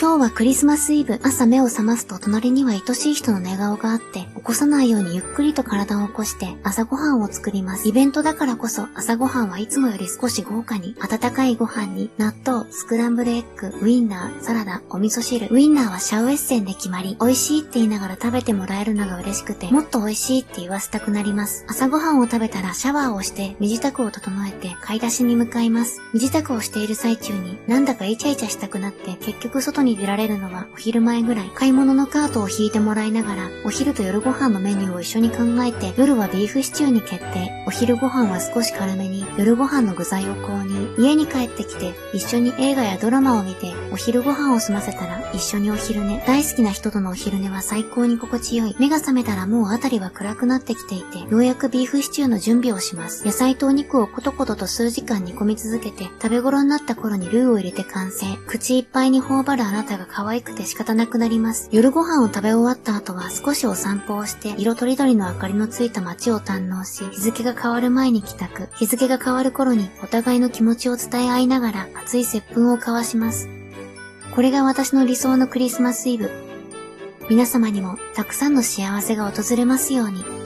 今日はクリスマスイブ、朝目を覚ますと隣には愛しい人の寝顔があって、起こさないようにゆっくりと体を起こして朝ごはんを作ります。イベントだからこそ朝ごはんはいつもより少し豪華に、温かいご飯に納豆、スクランブルエッグ、ウインナー、サラダ、お味噌汁。ウインナーはシャウエッセンで決まり、美味しいって言いながら食べてもらえるのが嬉しくて、もっと美味しいって言わせたくなります。朝ごはんを食べたらシャワーをして身支度を整えて買い出しに向かいます。身支度をしている最中になんだかイチャイチャしたくなって結局外にに出られるのはお昼前ぐらい。買い物のカートを引いてもらいながらお昼と夜ご飯のメニューを一緒に考えて夜はビーフシチューに決定。お昼ご飯は少し辛めに夜ご飯の具材を購入。家に帰ってきて一緒に映画やドラマを見てお昼ご飯を済ませたら一緒にお昼寝。大好きな人とのお昼寝は最高に心地よい。目が覚めたらもうあたりは暗くなってきていて、ようやくビーフシチューの準備をします。野菜とお肉をコトコトと数時間煮込み続けて、食べ頃になった頃にルーを入れて完成。口いっぱいに頬張るなたが可愛くて仕方なくなります。夜ご飯を食べ終わった後は少しお散歩をして、色とりどりの明かりのついた街を堪能し、日付が変わる前に帰宅。日付が変わる頃にお互いの気持ちを伝え合いながら熱い接吻を交わします。これが私の理想のクリスマスイブ。皆様にもたくさんの幸せが訪れますように。